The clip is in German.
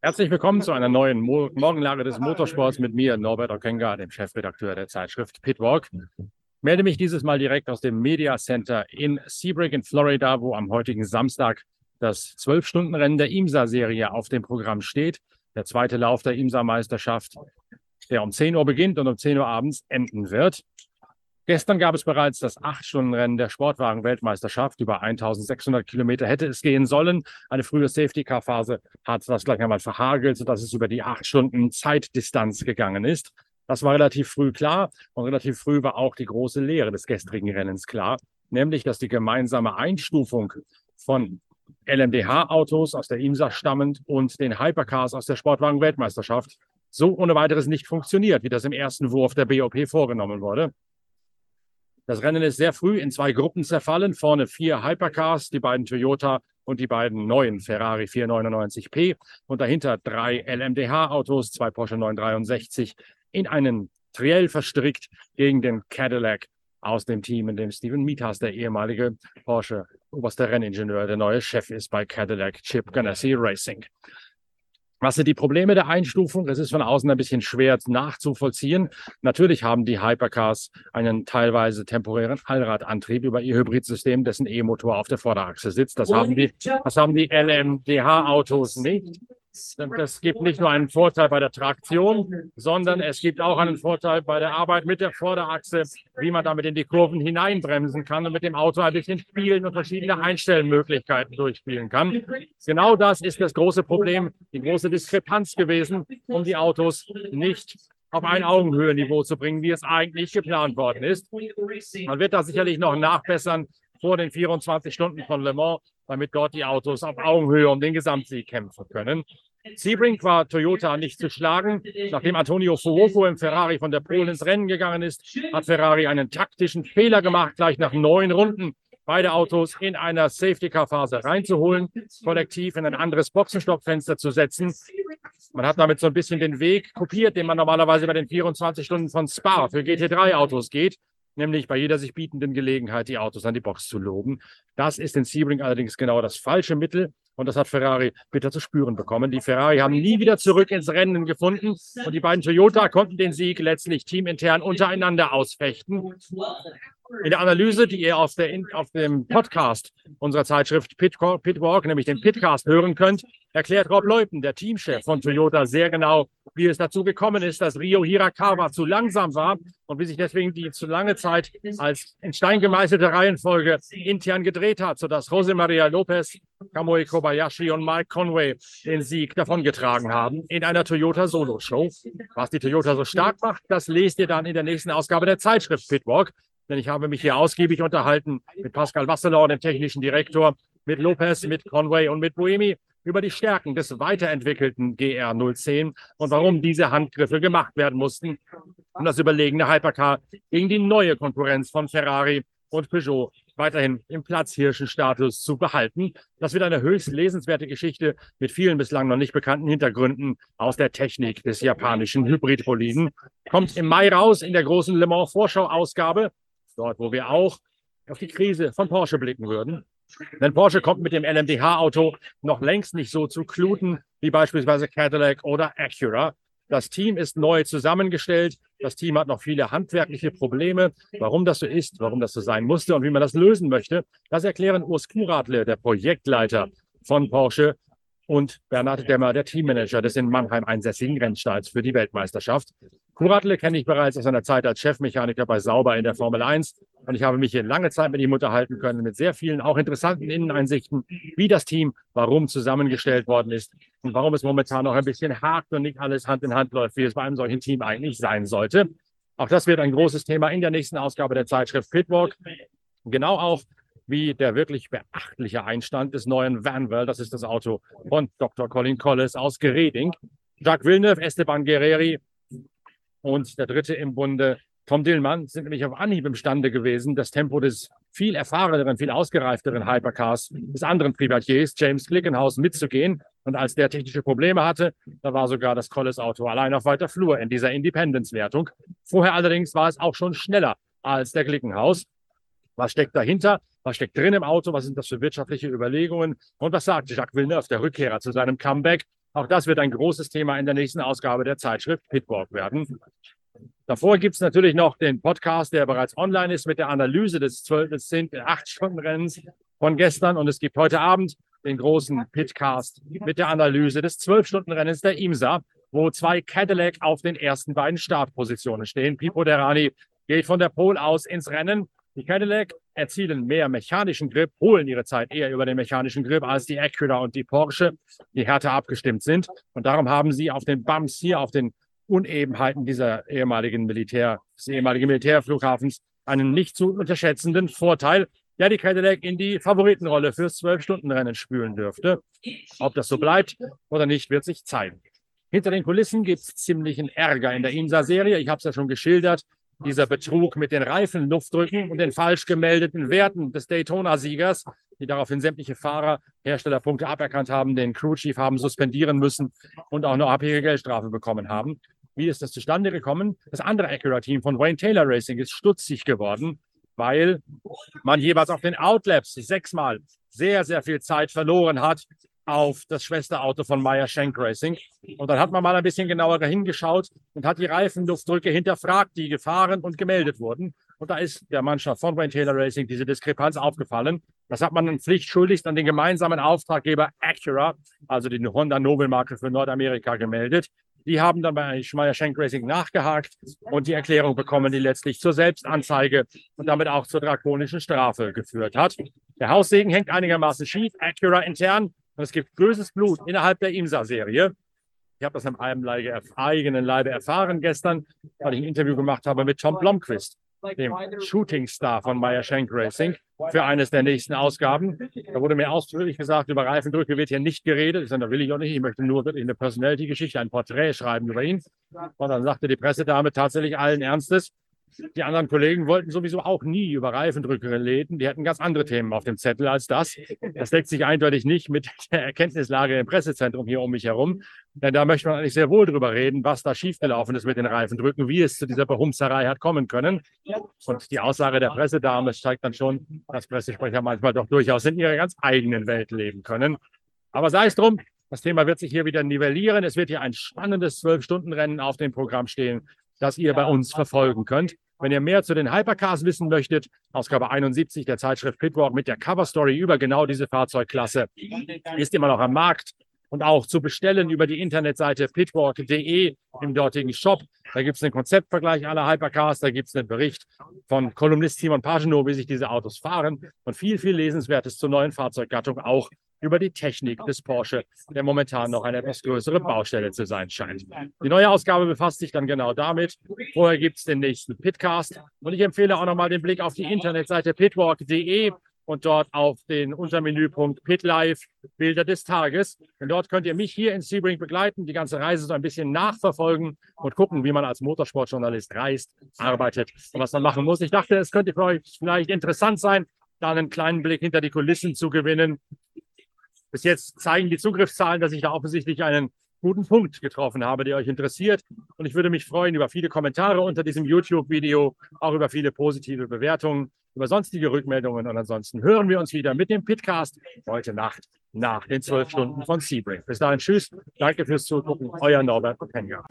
Herzlich willkommen zu einer neuen Mo Morgenlage des Motorsports mit mir, Norbert Okenga, dem Chefredakteur der Zeitschrift Pitwalk. Melde mich dieses Mal direkt aus dem Media Center in Seabreak in Florida, wo am heutigen Samstag das Zwölf-Stunden-Rennen der IMSA-Serie auf dem Programm steht. Der zweite Lauf der IMSA-Meisterschaft, der um 10 Uhr beginnt und um 10 Uhr abends enden wird. Gestern gab es bereits das Acht-Stunden-Rennen der Sportwagen-Weltmeisterschaft. Über 1600 Kilometer hätte es gehen sollen. Eine frühe Safety-Car-Phase hat das gleich einmal verhagelt, sodass es über die acht Stunden Zeitdistanz gegangen ist. Das war relativ früh klar und relativ früh war auch die große Lehre des gestrigen Rennens klar, nämlich dass die gemeinsame Einstufung von LMDH-Autos aus der IMSA stammend und den Hypercars aus der Sportwagen-Weltmeisterschaft so ohne weiteres nicht funktioniert, wie das im ersten Wurf der BOP vorgenommen wurde. Das Rennen ist sehr früh in zwei Gruppen zerfallen. Vorne vier Hypercars, die beiden Toyota und die beiden neuen Ferrari 499p und dahinter drei LMDH-Autos, zwei Porsche 963 in einen Triell verstrickt gegen den Cadillac aus dem Team, in dem Steven Mithas, der ehemalige Porsche oberster Renningenieur, der neue Chef ist bei Cadillac Chip Ganassi Racing. Was sind die Probleme der Einstufung? Es ist von außen ein bisschen schwer nachzuvollziehen. Natürlich haben die Hypercars einen teilweise temporären Allradantrieb über ihr Hybridsystem, dessen E-Motor auf der Vorderachse sitzt. Das haben die, das haben die LMDH-Autos nicht. Das gibt nicht nur einen Vorteil bei der Traktion, sondern es gibt auch einen Vorteil bei der Arbeit mit der Vorderachse, wie man damit in die Kurven hineinbremsen kann und mit dem Auto ein bisschen spielen und verschiedene Einstellmöglichkeiten durchspielen kann. Genau das ist das große Problem, die große Diskrepanz gewesen, um die Autos nicht auf ein Augenhöheniveau zu bringen, wie es eigentlich geplant worden ist. Man wird da sicherlich noch nachbessern vor den 24 Stunden von Le Mans, damit dort die Autos auf Augenhöhe um den Gesamtsieg kämpfen können. Sebring war Toyota nicht zu schlagen. Nachdem Antonio Fuoco im Ferrari von der Polen ins Rennen gegangen ist, hat Ferrari einen taktischen Fehler gemacht, gleich nach neun Runden beide Autos in einer Safety-Car-Phase reinzuholen, kollektiv in ein anderes Boxenstoppfenster zu setzen. Man hat damit so ein bisschen den Weg kopiert, den man normalerweise bei den 24 Stunden von Spa für GT3-Autos geht nämlich bei jeder sich bietenden Gelegenheit die Autos an die Box zu loben. Das ist in Sebring allerdings genau das falsche Mittel. Und das hat Ferrari bitter zu spüren bekommen. Die Ferrari haben nie wieder zurück ins Rennen gefunden. Und die beiden Toyota konnten den Sieg letztlich teamintern untereinander ausfechten. In der Analyse, die ihr auf, der, auf dem Podcast unserer Zeitschrift Pit, Pitwalk, nämlich den Pitcast, hören könnt, erklärt Rob Leupen, der Teamchef von Toyota, sehr genau, wie es dazu gekommen ist, dass Rio Hirakawa zu langsam war und wie sich deswegen die zu lange Zeit als in Stein gemeißelte Reihenfolge intern gedreht hat, sodass Jose Maria Lopez, Kamui Kobayashi und Mike Conway den Sieg davongetragen haben in einer Toyota Solo-Show. Was die Toyota so stark macht, das lest ihr dann in der nächsten Ausgabe der Zeitschrift Pitwalk. Denn ich habe mich hier ausgiebig unterhalten mit Pascal Wasselau, dem technischen Direktor, mit Lopez, mit Conway und mit Boemi über die Stärken des weiterentwickelten GR 010 und warum diese Handgriffe gemacht werden mussten, um das überlegene Hypercar gegen die neue Konkurrenz von Ferrari und Peugeot weiterhin im Platzhirschenstatus zu behalten. Das wird eine höchst lesenswerte Geschichte mit vielen bislang noch nicht bekannten Hintergründen aus der Technik des japanischen Hybridboliden. Kommt im Mai raus in der großen Le Mans Vorschau-Ausgabe, dort wo wir auch auf die Krise von Porsche blicken würden. Denn Porsche kommt mit dem LMDH-Auto noch längst nicht so zu kluten wie beispielsweise Cadillac oder Acura. Das Team ist neu zusammengestellt. Das Team hat noch viele handwerkliche Probleme. Warum das so ist, warum das so sein musste und wie man das lösen möchte, das erklären Urs Kuradle, der Projektleiter von Porsche, und Bernhard Dämmer, der Teammanager des in Mannheim einsässigen Rennstalls für die Weltmeisterschaft. Kuradle kenne ich bereits aus seiner Zeit als Chefmechaniker bei Sauber in der Formel 1 und ich habe mich hier lange Zeit mit ihm unterhalten können, mit sehr vielen auch interessanten Inneneinsichten, wie das Team, warum zusammengestellt worden ist und warum es momentan noch ein bisschen hakt und nicht alles Hand in Hand läuft, wie es bei einem solchen Team eigentlich sein sollte. Auch das wird ein großes Thema in der nächsten Ausgabe der Zeitschrift Pitwalk. Genau auch wie der wirklich beachtliche Einstand des neuen Vanwell. Das ist das Auto von Dr. Colin Collis aus Gereding. Jacques Villeneuve, Esteban Guerreri und der dritte im Bunde, Tom Dillmann, sind nämlich auf Anhieb imstande gewesen, das Tempo des viel erfahreneren, viel ausgereifteren Hypercars des anderen Privatiers, James Glickenhaus, mitzugehen. Und als der technische Probleme hatte, da war sogar das Collis-Auto allein auf weiter Flur in dieser Independence-Wertung. Vorher allerdings war es auch schon schneller als der Glickenhaus. Was steckt dahinter? Was steckt drin im Auto? Was sind das für wirtschaftliche Überlegungen? Und was sagt Jacques Villeneuve, der Rückkehrer zu seinem Comeback? Auch das wird ein großes Thema in der nächsten Ausgabe der Zeitschrift Pitwalk werden. Davor gibt es natürlich noch den Podcast, der bereits online ist mit der Analyse des 12, des 10, 8 Stunden Rennens von gestern. Und es gibt heute Abend den großen Pitcast mit der Analyse des 12 Stunden Rennens der IMSA, wo zwei Cadillac auf den ersten beiden Startpositionen stehen. Pipo Derani geht von der Pole aus ins Rennen. Die Cadillac erzielen mehr mechanischen Grip, holen ihre Zeit eher über den mechanischen Grip als die Acura und die Porsche, die härter abgestimmt sind. Und darum haben sie auf den Bumps hier, auf den Unebenheiten dieser ehemaligen Militär, des ehemaligen Militärflughafens einen nicht zu unterschätzenden Vorteil, der die Cadillac in die Favoritenrolle fürs Zwölf-Stunden-Rennen spülen dürfte. Ob das so bleibt oder nicht, wird sich zeigen. Hinter den Kulissen gibt es ziemlichen Ärger in der IMSA-Serie. Ich habe es ja schon geschildert dieser Betrug mit den Reifenluftdrücken und den falsch gemeldeten Werten des Daytona-Siegers, die daraufhin sämtliche Fahrer Herstellerpunkte aberkannt haben, den Crewchief haben suspendieren müssen und auch eine abhängige Geldstrafe bekommen haben. Wie ist das zustande gekommen? Das andere Acura-Team von Wayne Taylor Racing ist stutzig geworden, weil man jeweils auf den Outlaps sechsmal sehr, sehr viel Zeit verloren hat auf das Schwesterauto von Meyer Shank Racing. Und dann hat man mal ein bisschen genauer hingeschaut und hat die Reifenluftdrücke hinterfragt, die gefahren und gemeldet wurden. Und da ist der Mannschaft von Wayne Taylor Racing diese Diskrepanz aufgefallen. Das hat man dann pflichtschuldigst an den gemeinsamen Auftraggeber Acura, also die Honda Nobelmarke für Nordamerika, gemeldet. Die haben dann bei Schmeier Schenk Racing nachgehakt und die Erklärung bekommen, die letztlich zur Selbstanzeige und damit auch zur drakonischen Strafe geführt hat. Der Haussegen hängt einigermaßen schief, Acura intern und es gibt böses Blut innerhalb der IMSA-Serie. Ich habe das am eigenen Leibe erfahren gestern, weil ich ein Interview gemacht habe mit Tom Blomqvist, dem Shooting-Star von Meyer Shank Racing, für eines der nächsten Ausgaben. Da wurde mir ausführlich gesagt, über Reifendrücke wird hier nicht geredet. Ich sage, da will ich auch nicht. Ich möchte nur wirklich eine Personality-Geschichte, ein Porträt schreiben über ihn. Und dann sagte die Pressedame tatsächlich allen Ernstes, die anderen Kollegen wollten sowieso auch nie über Reifendrücke reden. Die hatten ganz andere Themen auf dem Zettel als das. Das deckt sich eindeutig nicht mit der Erkenntnislage im Pressezentrum hier um mich herum. Denn da möchte man eigentlich sehr wohl drüber reden, was da schiefgelaufen ist mit den Reifendrücken, wie es zu dieser Behumserei hat kommen können. Und die Aussage der Pressedame zeigt dann schon, dass Pressesprecher manchmal doch durchaus in ihrer ganz eigenen Welt leben können. Aber sei es drum, das Thema wird sich hier wieder nivellieren. Es wird hier ein spannendes Zwölf-Stunden-Rennen auf dem Programm stehen das ihr bei uns verfolgen könnt. Wenn ihr mehr zu den Hypercars wissen möchtet, Ausgabe 71 der Zeitschrift Pitwalk mit der Coverstory über genau diese Fahrzeugklasse ist immer noch am Markt und auch zu bestellen über die Internetseite pitwalk.de im dortigen Shop. Da gibt es einen Konzeptvergleich aller Hypercars, da gibt es einen Bericht von Kolumnist Simon Pagenot, wie sich diese Autos fahren und viel, viel Lesenswertes zur neuen Fahrzeuggattung auch über die Technik des Porsche, der momentan noch eine etwas größere Baustelle zu sein scheint. Die neue Ausgabe befasst sich dann genau damit. Vorher gibt es den nächsten Pitcast und ich empfehle auch nochmal den Blick auf die Internetseite pitwalk.de und dort auf den Untermenüpunkt PitLife Bilder des Tages. Und dort könnt ihr mich hier in Sebring begleiten, die ganze Reise so ein bisschen nachverfolgen und gucken, wie man als Motorsportjournalist reist, arbeitet und was man machen muss. Ich dachte, es könnte für euch vielleicht interessant sein, da einen kleinen Blick hinter die Kulissen zu gewinnen bis jetzt zeigen die Zugriffszahlen, dass ich da offensichtlich einen guten Punkt getroffen habe, der euch interessiert. Und ich würde mich freuen über viele Kommentare unter diesem YouTube-Video, auch über viele positive Bewertungen, über sonstige Rückmeldungen. Und ansonsten hören wir uns wieder mit dem Pitcast heute Nacht nach den zwölf Stunden von Sebring. Bis dahin, tschüss. Danke fürs Zugucken. Euer Norbert Penga.